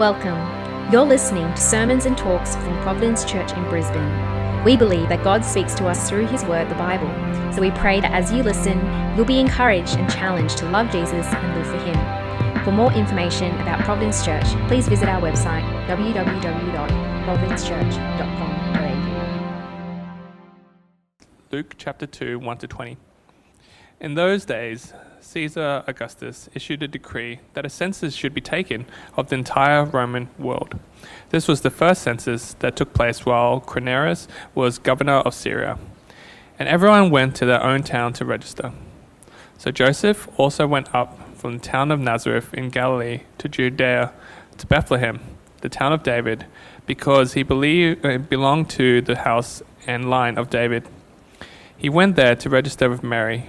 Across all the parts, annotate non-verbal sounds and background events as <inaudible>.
Welcome. You're listening to sermons and talks from Providence Church in Brisbane. We believe that God speaks to us through His Word, the Bible. So we pray that as you listen, you'll be encouraged and challenged to love Jesus and live for Him. For more information about Providence Church, please visit our website www.providencechurch.com.au. Luke chapter 2, 1 to 20. In those days, Caesar Augustus issued a decree that a census should be taken of the entire Roman world. This was the first census that took place while Quirinius was governor of Syria. And everyone went to their own town to register. So Joseph also went up from the town of Nazareth in Galilee to Judea to Bethlehem, the town of David, because he believed, uh, belonged to the house and line of David. He went there to register with Mary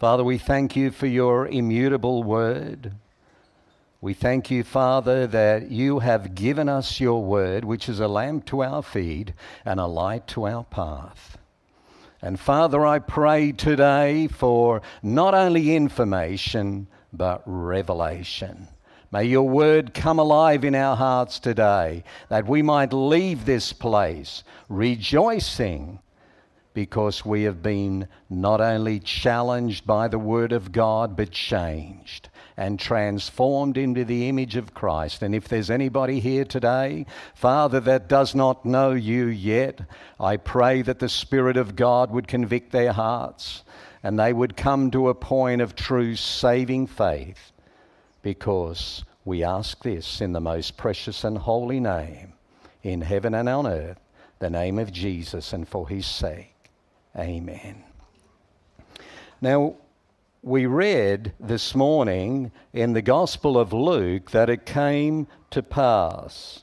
Father, we thank you for your immutable word. We thank you, Father, that you have given us your word, which is a lamp to our feet and a light to our path. And Father, I pray today for not only information, but revelation. May your word come alive in our hearts today, that we might leave this place rejoicing because we have been not only challenged by the Word of God, but changed and transformed into the image of Christ. And if there's anybody here today, Father, that does not know you yet, I pray that the Spirit of God would convict their hearts and they would come to a point of true saving faith because we ask this in the most precious and holy name in heaven and on earth, the name of Jesus, and for his sake. Amen. Now, we read this morning in the Gospel of Luke that it came to pass.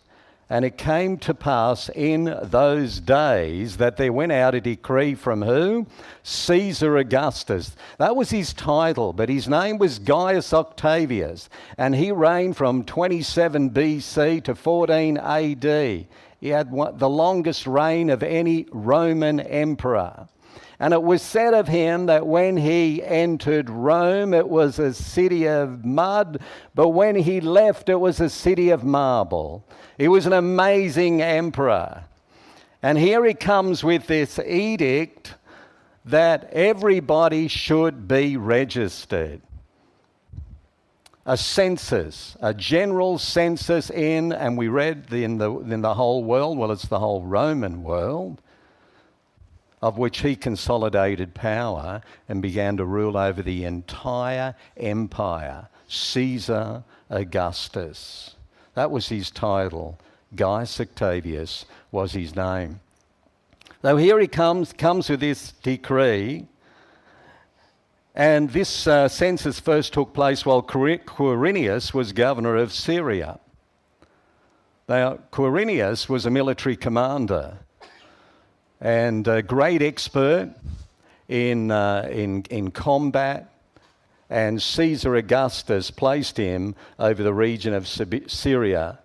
And it came to pass in those days that there went out a decree from who? Caesar Augustus. That was his title, but his name was Gaius Octavius. And he reigned from 27 BC to 14 AD. He had the longest reign of any Roman emperor. And it was said of him that when he entered Rome, it was a city of mud, but when he left, it was a city of marble. He was an amazing emperor. And here he comes with this edict that everybody should be registered. A census, a general census in, and we read in the, in the whole world, well, it's the whole Roman world of which he consolidated power and began to rule over the entire empire. Caesar Augustus. That was his title. Gaius Octavius was his name. So here he comes, comes with this decree, And this uh, census first took place while Quirinius was governor of Syria. Now, Quirinius was a military commander and a great expert in, uh, in, in combat. And Caesar Augustus placed him over the region of Syria.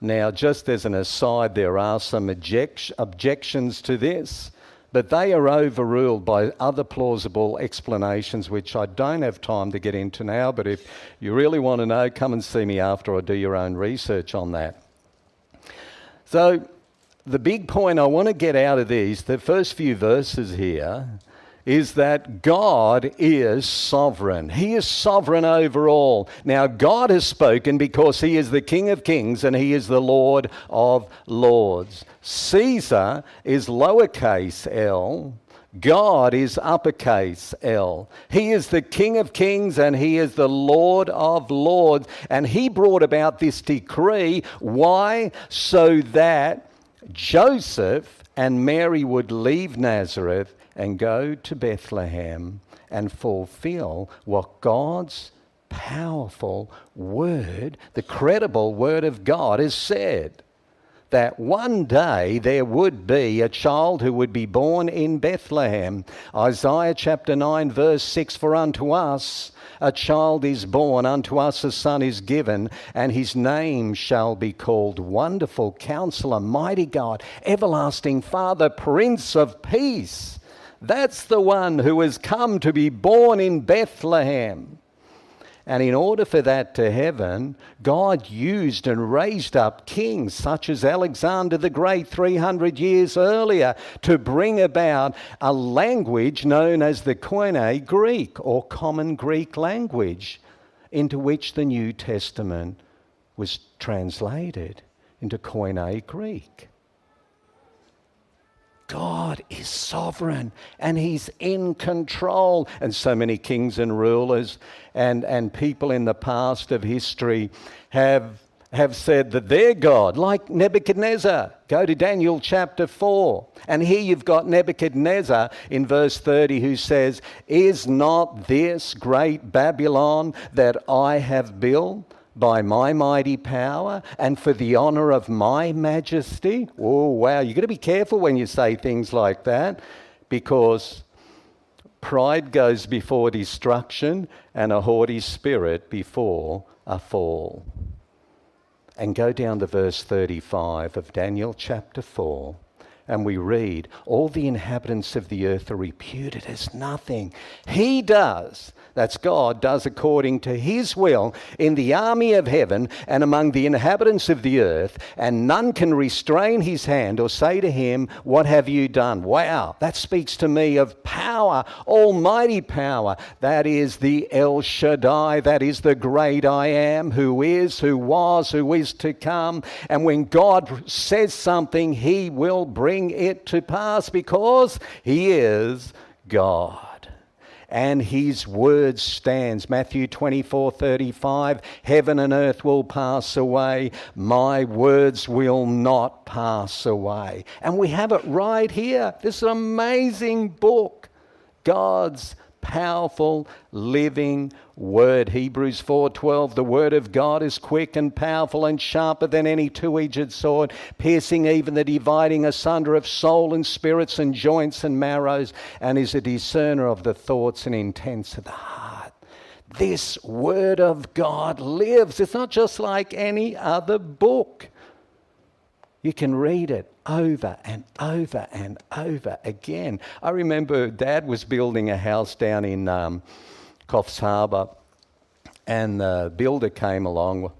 Now, just as an aside, there are some object- objections to this. But they are overruled by other plausible explanations, which I don't have time to get into now. But if you really want to know, come and see me after or do your own research on that. So, the big point I want to get out of these, the first few verses here, is that God is sovereign. He is sovereign over all. Now, God has spoken because He is the King of kings and He is the Lord of lords. Caesar is lowercase l. God is uppercase L. He is the King of kings and He is the Lord of lords. And He brought about this decree. Why? So that Joseph and Mary would leave Nazareth and go to Bethlehem and fulfill what God's powerful word, the credible word of God, has said. That one day there would be a child who would be born in Bethlehem. Isaiah chapter 9, verse 6 For unto us a child is born, unto us a son is given, and his name shall be called Wonderful Counselor, Mighty God, Everlasting Father, Prince of Peace. That's the one who has come to be born in Bethlehem. And in order for that to happen, God used and raised up kings such as Alexander the Great 300 years earlier to bring about a language known as the Koine Greek or Common Greek language, into which the New Testament was translated into Koine Greek. God is sovereign and He's in control. And so many kings and rulers and, and people in the past of history have, have said that they're God, like Nebuchadnezzar. Go to Daniel chapter 4. And here you've got Nebuchadnezzar in verse 30 who says, Is not this great Babylon that I have built? By my mighty power and for the honor of my majesty. Oh, wow. You've got to be careful when you say things like that because pride goes before destruction and a haughty spirit before a fall. And go down to verse 35 of Daniel chapter 4 and we read, All the inhabitants of the earth are reputed as nothing. He does that's God, does according to his will in the army of heaven and among the inhabitants of the earth, and none can restrain his hand or say to him, What have you done? Wow, that speaks to me of power, almighty power. That is the El Shaddai, that is the great I am, who is, who was, who is to come. And when God says something, he will bring it to pass because he is God and his word stands. Matthew 24 35 Heaven and earth will pass away, my words will not pass away. And we have it right here. This amazing book, God's powerful living word. Hebrews 4:12 the word of god is quick and powerful and sharper than any two-edged sword piercing even the dividing asunder of soul and spirits and joints and marrows and is a discerner of the thoughts and intents of the heart. This word of god lives. It's not just like any other book you can read it over and over and over again. I remember Dad was building a house down in um, Coffs Harbour, and the builder came along,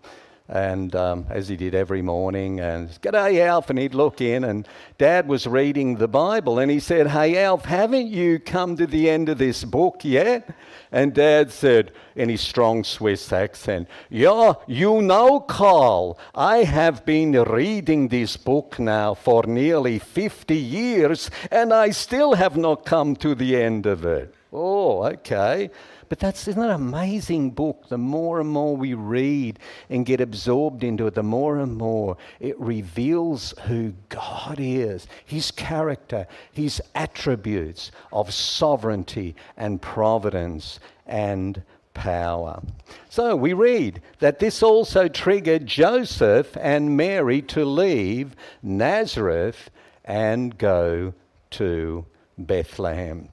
and um, as he did every morning, and "G'day, Alf," and he'd look in, and Dad was reading the Bible, and he said, "Hey, Alf, haven't you come to the end of this book yet?" And Dad said, in his strong Swiss accent, Yeah, you know, Carl, I have been reading this book now for nearly 50 years, and I still have not come to the end of it. Oh, okay. But that's isn't that an amazing book? The more and more we read and get absorbed into it, the more and more it reveals who God is, his character, his attributes of sovereignty and providence and power. So we read that this also triggered Joseph and Mary to leave Nazareth and go to Bethlehem.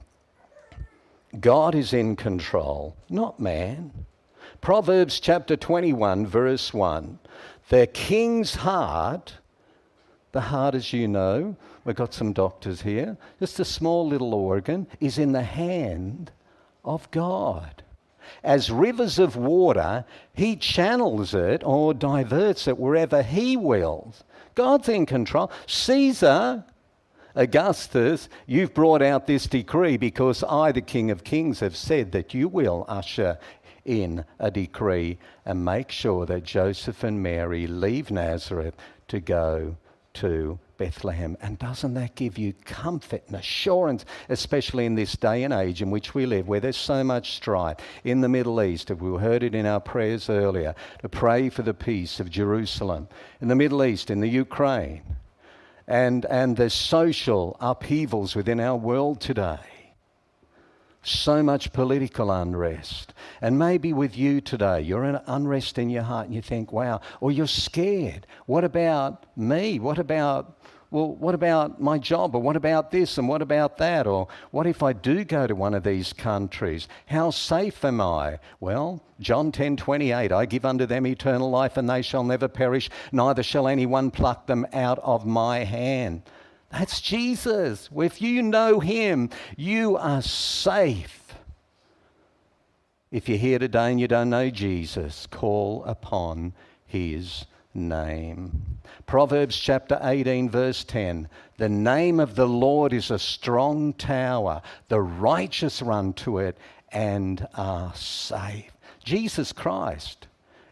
God is in control, not man. Proverbs chapter 21, verse 1. The king's heart, the heart, as you know, we've got some doctors here, just a small little organ, is in the hand of God. As rivers of water, he channels it or diverts it wherever he wills. God's in control. Caesar Augustus, you've brought out this decree because I, the King of Kings, have said that you will usher in a decree and make sure that Joseph and Mary leave Nazareth to go to Bethlehem. And doesn't that give you comfort and assurance, especially in this day and age in which we live, where there's so much strife in the Middle East? We heard it in our prayers earlier to pray for the peace of Jerusalem, in the Middle East, in the Ukraine and, and the social upheavals within our world today. So much political unrest. And maybe with you today, you're in unrest in your heart and you think, wow, or you're scared. What about me? What about well, what about my job? Or what about this? And what about that? Or what if I do go to one of these countries? How safe am I? Well, John 10 28, I give unto them eternal life, and they shall never perish, neither shall anyone pluck them out of my hand. That's Jesus. If you know him, you are safe. If you're here today and you don't know Jesus, call upon his name. Proverbs chapter 18, verse 10 The name of the Lord is a strong tower, the righteous run to it and are safe. Jesus Christ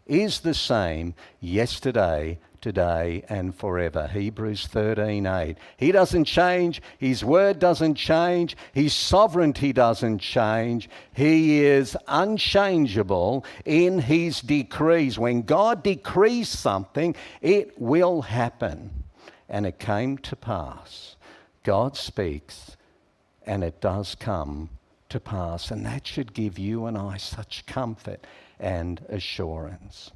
is the same yesterday, today and forever. Hebrews 13:8. He doesn't change, his word doesn't change, his sovereignty doesn't change. He is unchangeable in his decrees. When God decrees something, it will happen. And it came to pass. God speaks and it does come to pass. And that should give you and I such comfort and assurance.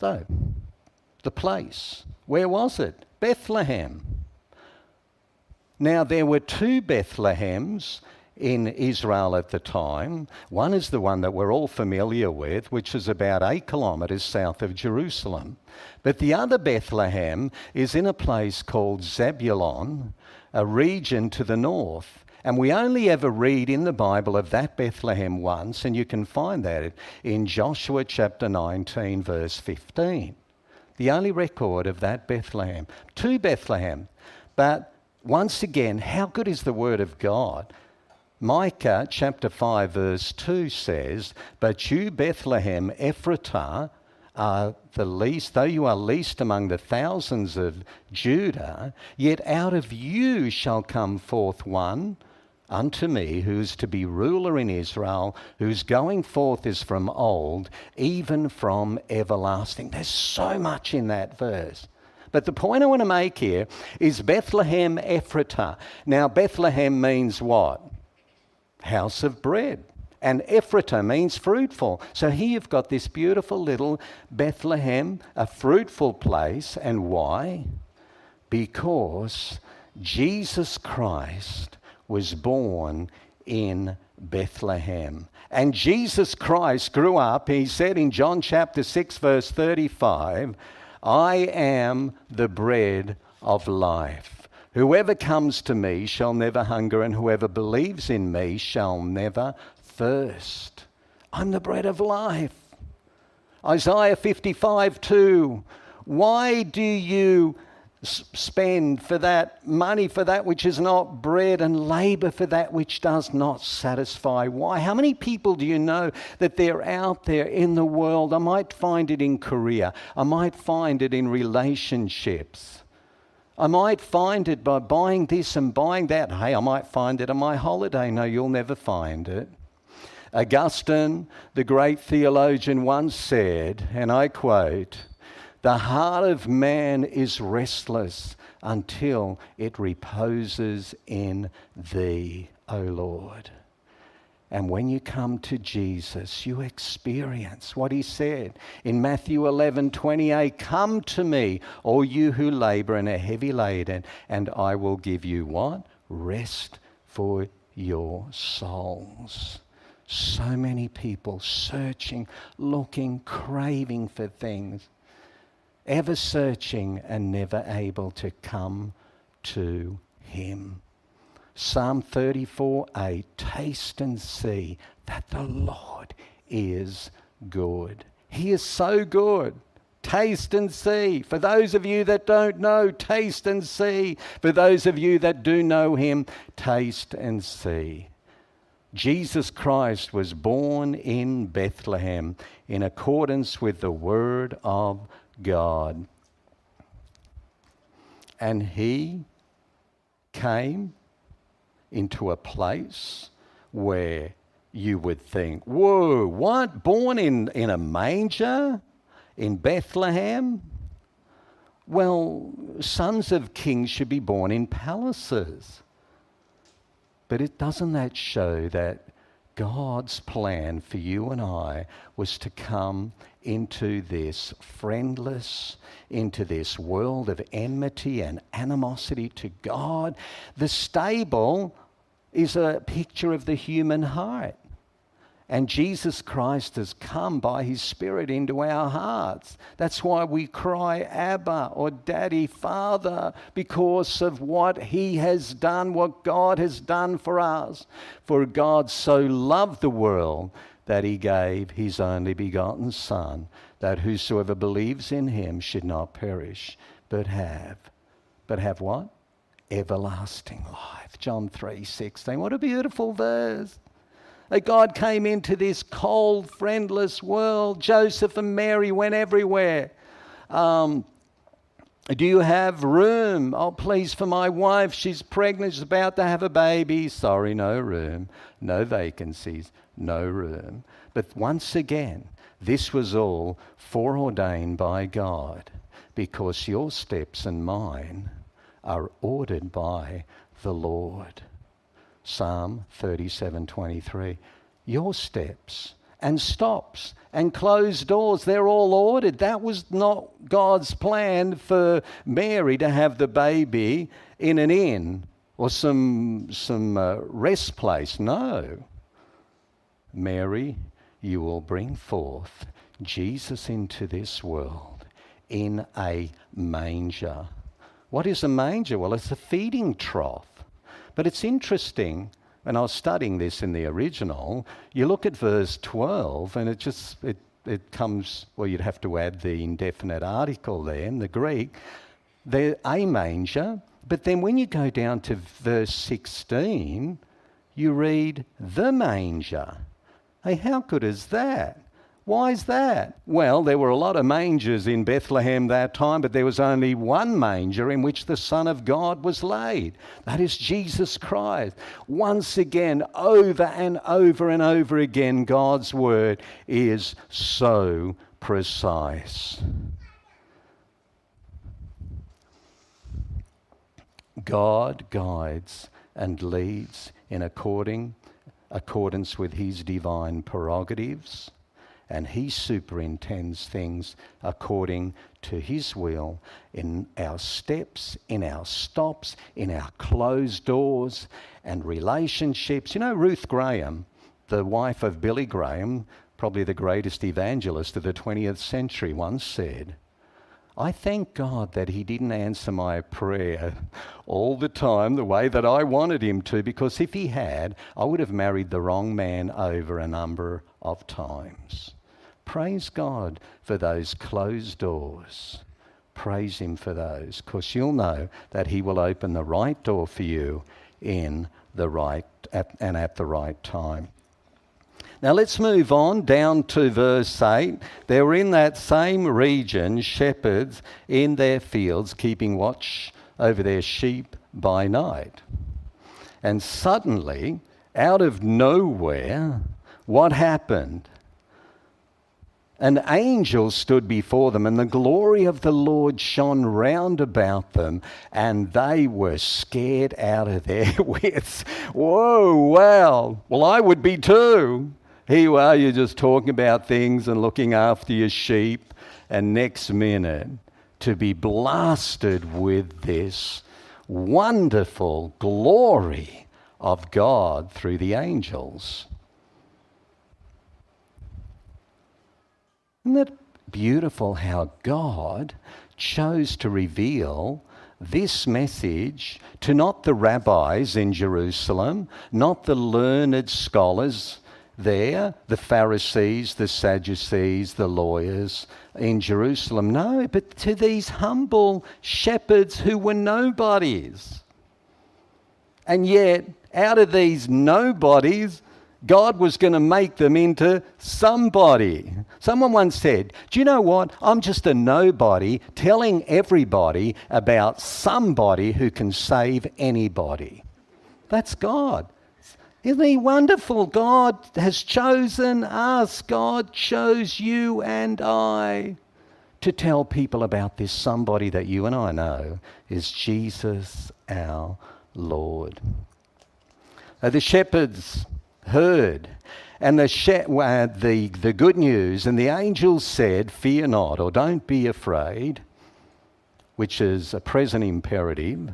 So, the place, where was it? Bethlehem. Now, there were two Bethlehems in Israel at the time. One is the one that we're all familiar with, which is about eight kilometres south of Jerusalem. But the other Bethlehem is in a place called Zebulon, a region to the north. And we only ever read in the Bible of that Bethlehem once, and you can find that in Joshua chapter 19, verse 15. The only record of that Bethlehem. To Bethlehem. But once again, how good is the Word of God? Micah chapter 5, verse 2 says, But you, Bethlehem, Ephratah, are the least, though you are least among the thousands of Judah, yet out of you shall come forth one unto me, who's to be ruler in Israel, whose going forth is from old, even from everlasting. There's so much in that verse. But the point I want to make here is Bethlehem Ephratah. Now, Bethlehem means what? House of bread. And Ephratah means fruitful. So here you've got this beautiful little Bethlehem, a fruitful place. And why? Because Jesus Christ was born in Bethlehem. And Jesus Christ grew up, he said in John chapter 6, verse 35, I am the bread of life. Whoever comes to me shall never hunger, and whoever believes in me shall never thirst. I'm the bread of life. Isaiah 55 2. Why do you spend for that money for that which is not bread and labor for that which does not satisfy. Why? How many people do you know that they're out there in the world? I might find it in career, I might find it in relationships. I might find it by buying this and buying that. Hey, I might find it on my holiday. No, you'll never find it. Augustine, the great theologian, once said, and I quote, The heart of man is restless until it reposes in thee, O Lord. And when you come to Jesus, you experience what he said in Matthew 11 28 Come to me, all you who labor and are heavy laden, and I will give you what? Rest for your souls. So many people searching, looking, craving for things, ever searching and never able to come to Him. Psalm 34 8 Taste and see that the Lord is good. He is so good. Taste and see. For those of you that don't know, taste and see. For those of you that do know Him, taste and see. Jesus Christ was born in Bethlehem in accordance with the Word of God. And He came into a place where you would think, whoa, what? Born in, in a manger in Bethlehem? Well, sons of kings should be born in palaces. But it doesn't that show that God's plan for you and I was to come into this friendless, into this world of enmity and animosity to God. The stable is a picture of the human heart. And Jesus Christ has come by his Spirit into our hearts. That's why we cry, Abba or Daddy, Father, because of what he has done, what God has done for us. For God so loved the world that he gave his only begotten Son, that whosoever believes in him should not perish, but have. But have what? Everlasting life. John 3 16. What a beautiful verse. That God came into this cold, friendless world. Joseph and Mary went everywhere. Um, do you have room? Oh, please, for my wife. She's pregnant. She's about to have a baby. Sorry, no room. No vacancies. No room. But once again, this was all foreordained by God because your steps and mine are ordered by the Lord. Psalm 37:23. Your steps and stops and closed doors, they're all ordered. That was not God's plan for Mary to have the baby in an inn or some, some uh, rest place. No. Mary, you will bring forth Jesus into this world in a manger. What is a manger? Well, it's a feeding trough. But it's interesting, and I was studying this in the original, you look at verse 12 and it just, it, it comes, well, you'd have to add the indefinite article there in the Greek. They're a manger, but then when you go down to verse 16, you read the manger. Hey, how good is that? Why is that? Well, there were a lot of mangers in Bethlehem that time, but there was only one manger in which the Son of God was laid. That is Jesus Christ. Once again, over and over and over again, God's word is so precise. God guides and leads in according, accordance with his divine prerogatives and He superintends things according to His will in our steps, in our stops, in our closed doors and relationships. You know, Ruth Graham, the wife of Billy Graham, probably the greatest evangelist of the 20th century, once said, I thank God that He didn't answer my prayer all the time the way that I wanted Him to, because if He had, I would have married the wrong man over a number of times. Praise God for those closed doors. Praise Him for those, because you'll know that He will open the right door for you in the right at, and at the right time. Now let's move on down to verse 8. They were in that same region, shepherds in their fields, keeping watch over their sheep by night. And suddenly, out of nowhere, what happened? An angel stood before them, and the glory of the Lord shone round about them, and they were scared out of their <laughs> wits. Whoa, wow. Well, I would be too. Here you are, you're just talking about things and looking after your sheep, and next minute, to be blasted with this wonderful glory of God through the angels. Isn't it beautiful how God chose to reveal this message to not the rabbis in Jerusalem, not the learned scholars there, the Pharisees, the Sadducees, the lawyers in Jerusalem. No, but to these humble shepherds who were nobodies. And yet, out of these nobodies, God was going to make them into somebody. Someone once said, Do you know what? I'm just a nobody telling everybody about somebody who can save anybody. That's God. Isn't he wonderful? God has chosen us. God chose you and I to tell people about this somebody that you and I know is Jesus our Lord. Uh, the shepherds heard and the, she- uh, the, the good news, and the angels said, Fear not, or don't be afraid, which is a present imperative.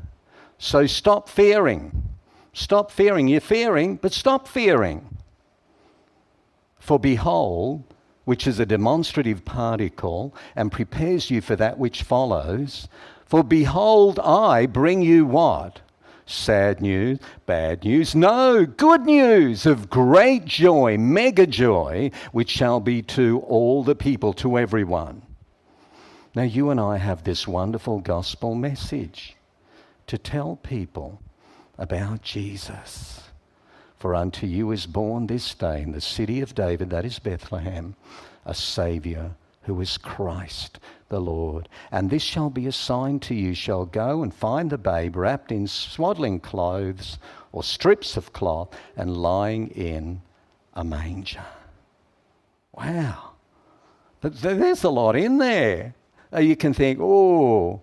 So stop fearing. Stop fearing. You're fearing, but stop fearing. For behold, which is a demonstrative particle and prepares you for that which follows. For behold, I bring you what? Sad news, bad news? No, good news of great joy, mega joy, which shall be to all the people, to everyone. Now, you and I have this wonderful gospel message to tell people about Jesus. For unto you is born this day in the city of David, that is Bethlehem, a Saviour who is Christ the Lord. And this shall be a sign to you shall go and find the babe wrapped in swaddling clothes or strips of cloth and lying in a manger. Wow. But there's a lot in there. You can think, oh,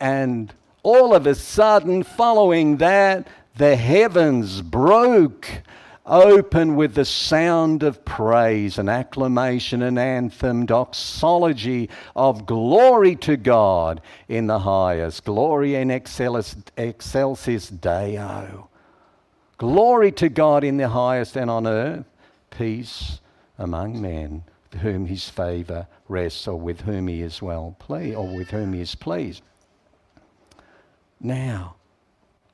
and all of a sudden, following that, the heavens broke open with the sound of praise and acclamation and anthem, doxology of glory to God in the highest. Gloria in excelsis, excelsis Deo. Glory to God in the highest and on earth, peace among men whom his favour rests or with whom he is well pleased or with whom he is pleased. Now,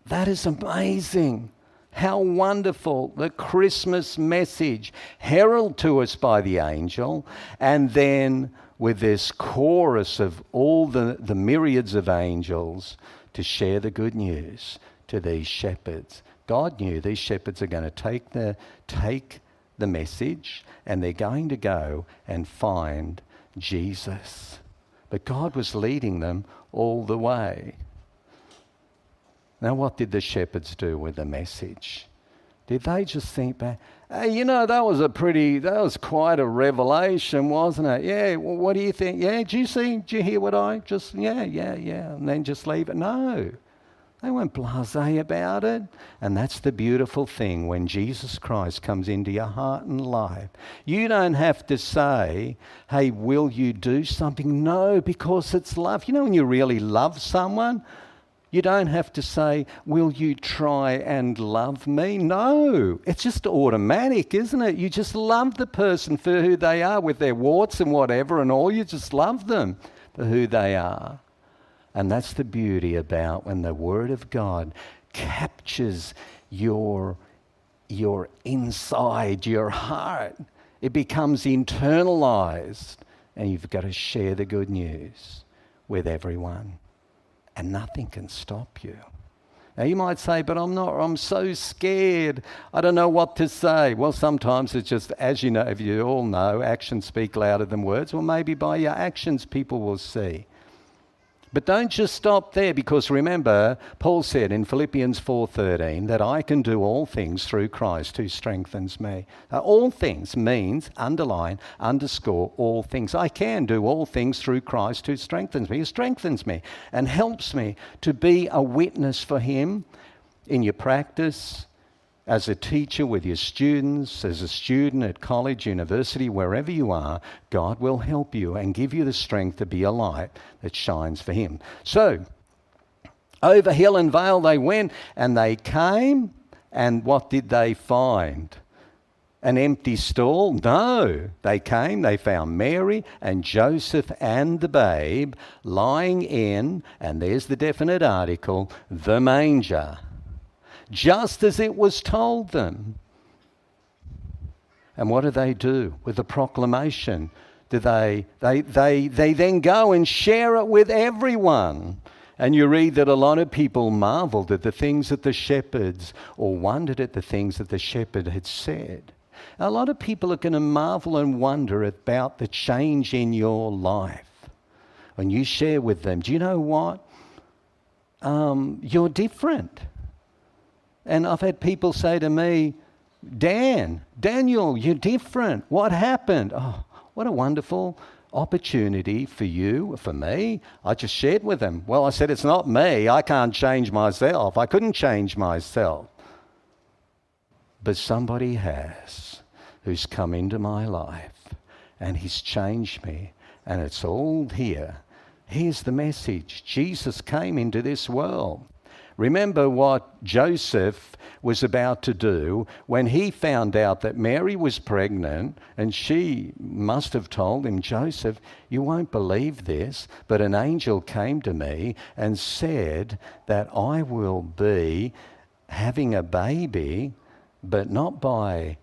that is amazing. How wonderful the Christmas message heralded to us by the angel, and then with this chorus of all the, the myriads of angels to share the good news to these shepherds. God knew these shepherds are going to take the, take the message and they're going to go and find Jesus. But God was leading them all the way. Now, what did the shepherds do with the message? Did they just think back, hey, you know, that was a pretty, that was quite a revelation, wasn't it? Yeah, well, what do you think? Yeah, do you see, do you hear what I just, yeah, yeah, yeah, and then just leave it? No. They weren't blase about it. And that's the beautiful thing when Jesus Christ comes into your heart and life. You don't have to say, hey, will you do something? No, because it's love. You know, when you really love someone, you don't have to say, Will you try and love me? No, it's just automatic, isn't it? You just love the person for who they are with their warts and whatever and all. You just love them for who they are. And that's the beauty about when the Word of God captures your, your inside, your heart. It becomes internalized, and you've got to share the good news with everyone and nothing can stop you. Now you might say, but I'm not, I'm so scared. I don't know what to say. Well, sometimes it's just, as you know, if you all know, actions speak louder than words. Well, maybe by your actions people will see. But don't just stop there because remember Paul said in Philippians 4:13 that I can do all things through Christ who strengthens me. Now, all things means underline underscore all things. I can do all things through Christ who strengthens me. He strengthens me and helps me to be a witness for him in your practice as a teacher with your students, as a student at college, university, wherever you are, God will help you and give you the strength to be a light that shines for Him. So, over hill and vale they went, and they came, and what did they find? An empty stall? No. They came, they found Mary and Joseph and the babe lying in, and there's the definite article, the manger just as it was told them. And what do they do with the proclamation? Do they, they, they, they then go and share it with everyone. And you read that a lot of people marveled at the things that the shepherds, or wondered at the things that the shepherd had said. A lot of people are going to marvel and wonder about the change in your life. When you share with them, do you know what? Um, you're different. And I've had people say to me, Dan, Daniel, you're different. What happened? Oh, what a wonderful opportunity for you, for me. I just shared with them. Well, I said, it's not me. I can't change myself. I couldn't change myself. But somebody has who's come into my life and he's changed me. And it's all here. Here's the message Jesus came into this world. Remember what Joseph was about to do when he found out that Mary was pregnant, and she must have told him, Joseph, you won't believe this, but an angel came to me and said that I will be having a baby, but not by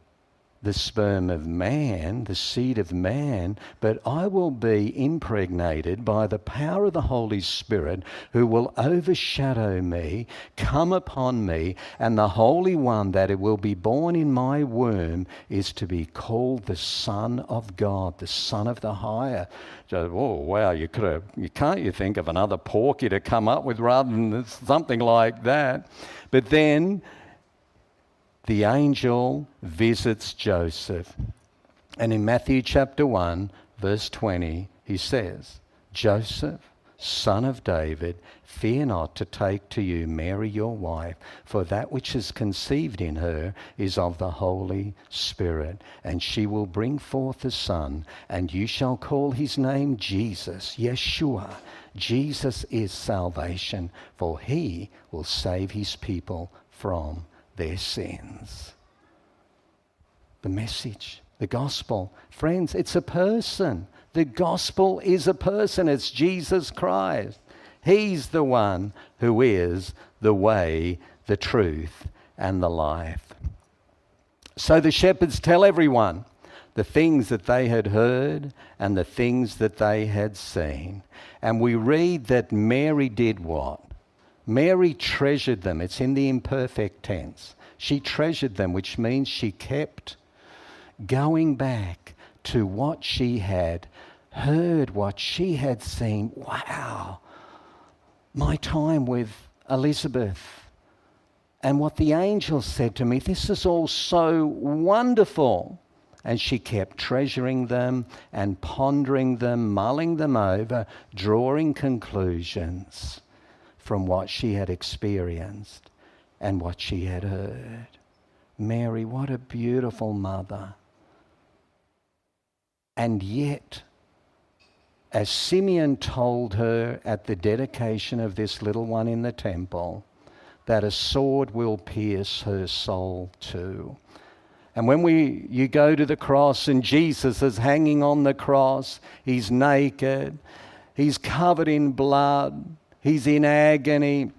the sperm of man, the seed of man, but I will be impregnated by the power of the Holy Spirit who will overshadow me, come upon me, and the Holy One that it will be born in my womb is to be called the Son of God, the Son of the Higher. So, oh, wow, you could have, you can't you think of another porky to come up with rather than something like that? But then the angel visits Joseph. And in Matthew chapter 1, verse 20, he says, Joseph, son of David, fear not to take to you Mary your wife, for that which is conceived in her is of the Holy Spirit. And she will bring forth a son, and you shall call his name Jesus, Yeshua. Jesus is salvation, for he will save his people from their sins. The message, the gospel. Friends, it's a person. The gospel is a person. It's Jesus Christ. He's the one who is the way, the truth, and the life. So the shepherds tell everyone the things that they had heard and the things that they had seen. And we read that Mary did what? Mary treasured them. It's in the imperfect tense. She treasured them, which means she kept going back to what she had heard, what she had seen. Wow, my time with Elizabeth and what the angel said to me, this is all so wonderful. And she kept treasuring them and pondering them, mulling them over, drawing conclusions from what she had experienced and what she had heard. Mary, what a beautiful mother. And yet, as Simeon told her at the dedication of this little one in the temple, that a sword will pierce her soul too. And when we, you go to the cross and Jesus is hanging on the cross, he's naked, he's covered in blood, He's in agony.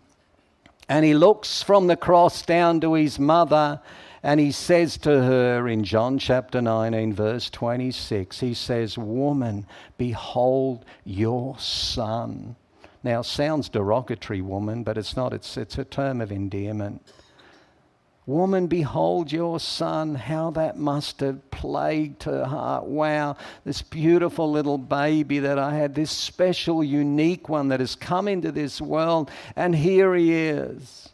And he looks from the cross down to his mother and he says to her in John chapter 19, verse 26, he says, Woman, behold your son. Now, sounds derogatory, woman, but it's not. It's, it's a term of endearment. Woman, behold your son. How that must have plagued her heart. Wow, this beautiful little baby that I had, this special, unique one that has come into this world, and here he is.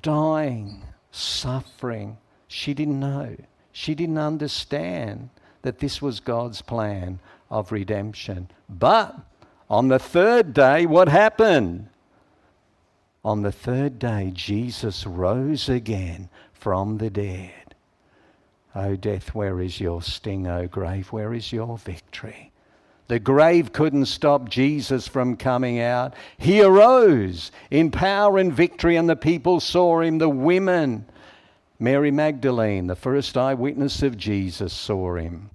Dying, suffering. She didn't know. She didn't understand that this was God's plan of redemption. But on the third day, what happened? On the third day, Jesus rose again from the dead. O death, where is your sting? O grave, where is your victory? The grave couldn't stop Jesus from coming out. He arose in power and victory, and the people saw him. The women, Mary Magdalene, the first eyewitness of Jesus, saw him.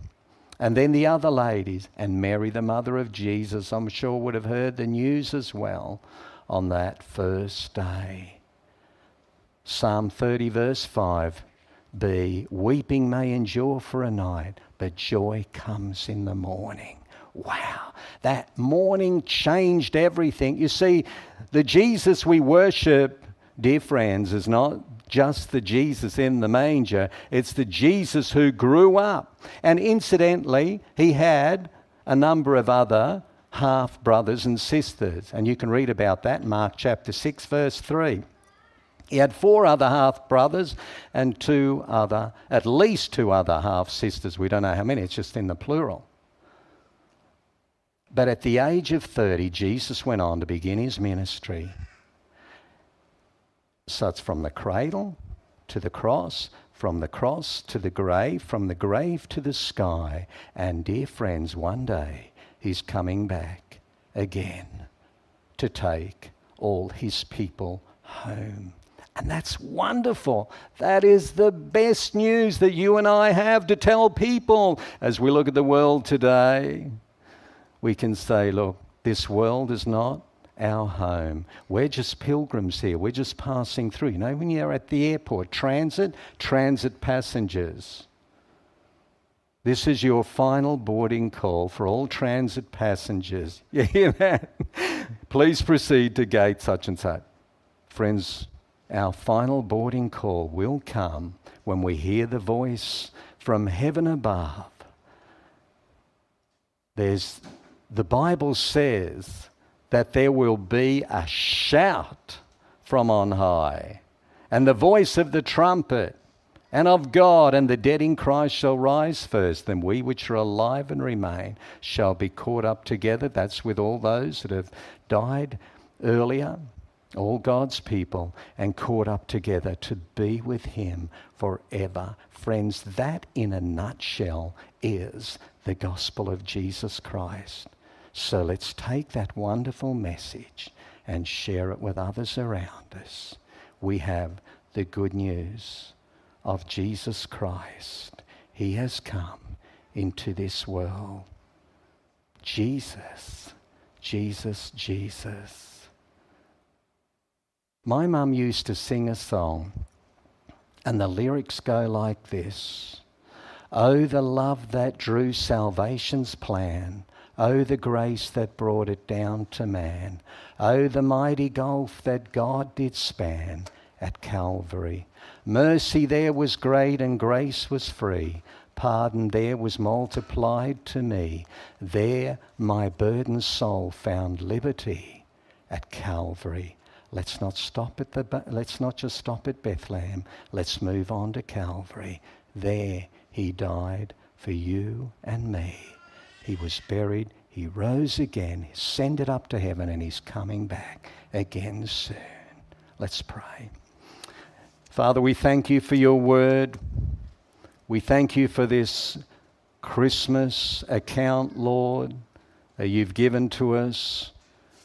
And then the other ladies, and Mary, the mother of Jesus, I'm sure would have heard the news as well on that first day. Psalm 30, verse 5 B Weeping may endure for a night, but joy comes in the morning. Wow, that morning changed everything. You see, the Jesus we worship, dear friends, is not just the Jesus in the manger, it's the Jesus who grew up. And incidentally, he had a number of other half brothers and sisters. And you can read about that in Mark chapter 6, verse 3. He had four other half brothers and two other, at least two other half sisters. We don't know how many, it's just in the plural. But at the age of 30, Jesus went on to begin his ministry. So it's from the cradle to the cross, from the cross to the grave, from the grave to the sky. And, dear friends, one day He's coming back again to take all his people home. And that's wonderful. That is the best news that you and I have to tell people as we look at the world today. We can say, look, this world is not our home. We're just pilgrims here. We're just passing through. You know, when you're at the airport, transit, transit passengers. This is your final boarding call for all transit passengers. <laughs> You hear that? Please proceed to gate such and such. Friends, our final boarding call will come when we hear the voice from heaven above. There's, the Bible says that there will be a shout from on high and the voice of the trumpet and of God, and the dead in Christ shall rise first. Then we which are alive and remain shall be caught up together. That's with all those that have died earlier, all God's people, and caught up together to be with Him forever. Friends, that in a nutshell is the gospel of Jesus Christ. So let's take that wonderful message and share it with others around us. We have the good news of Jesus Christ. He has come into this world. Jesus, Jesus, Jesus. My mum used to sing a song, and the lyrics go like this Oh, the love that drew salvation's plan. Oh, the grace that brought it down to man. Oh, the mighty gulf that God did span at Calvary. Mercy there was great and grace was free. Pardon there was multiplied to me. There my burdened soul found liberty at Calvary. Let's not stop at the let's not just stop at Bethlehem. Let's move on to Calvary. There he died for you and me. He was buried, he rose again, ascended up to heaven, and he's coming back again soon. Let's pray. Father, we thank you for your word. We thank you for this Christmas account, Lord, that you've given to us.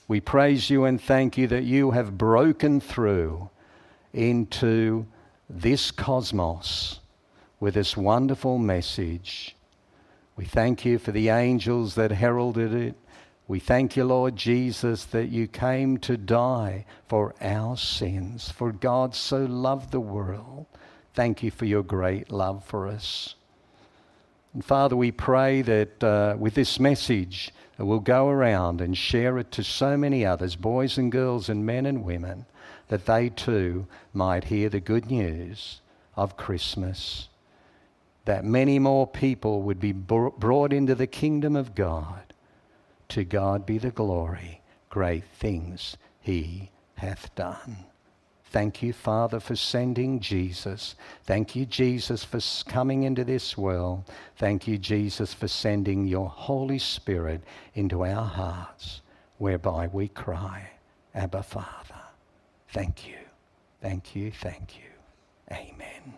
We praise you and thank you that you have broken through into this cosmos with this wonderful message. We thank you for the angels that heralded it. We thank you, Lord Jesus, that you came to die for our sins. For God so loved the world. Thank you for your great love for us. And Father, we pray that uh, with this message, we'll go around and share it to so many others, boys and girls and men and women, that they too might hear the good news of Christmas, that many more people would be brought into the kingdom of God. To God be the glory, great things he hath done. Thank you, Father, for sending Jesus. Thank you, Jesus, for coming into this world. Thank you, Jesus, for sending your Holy Spirit into our hearts, whereby we cry, Abba, Father. Thank you. Thank you. Thank you. Amen.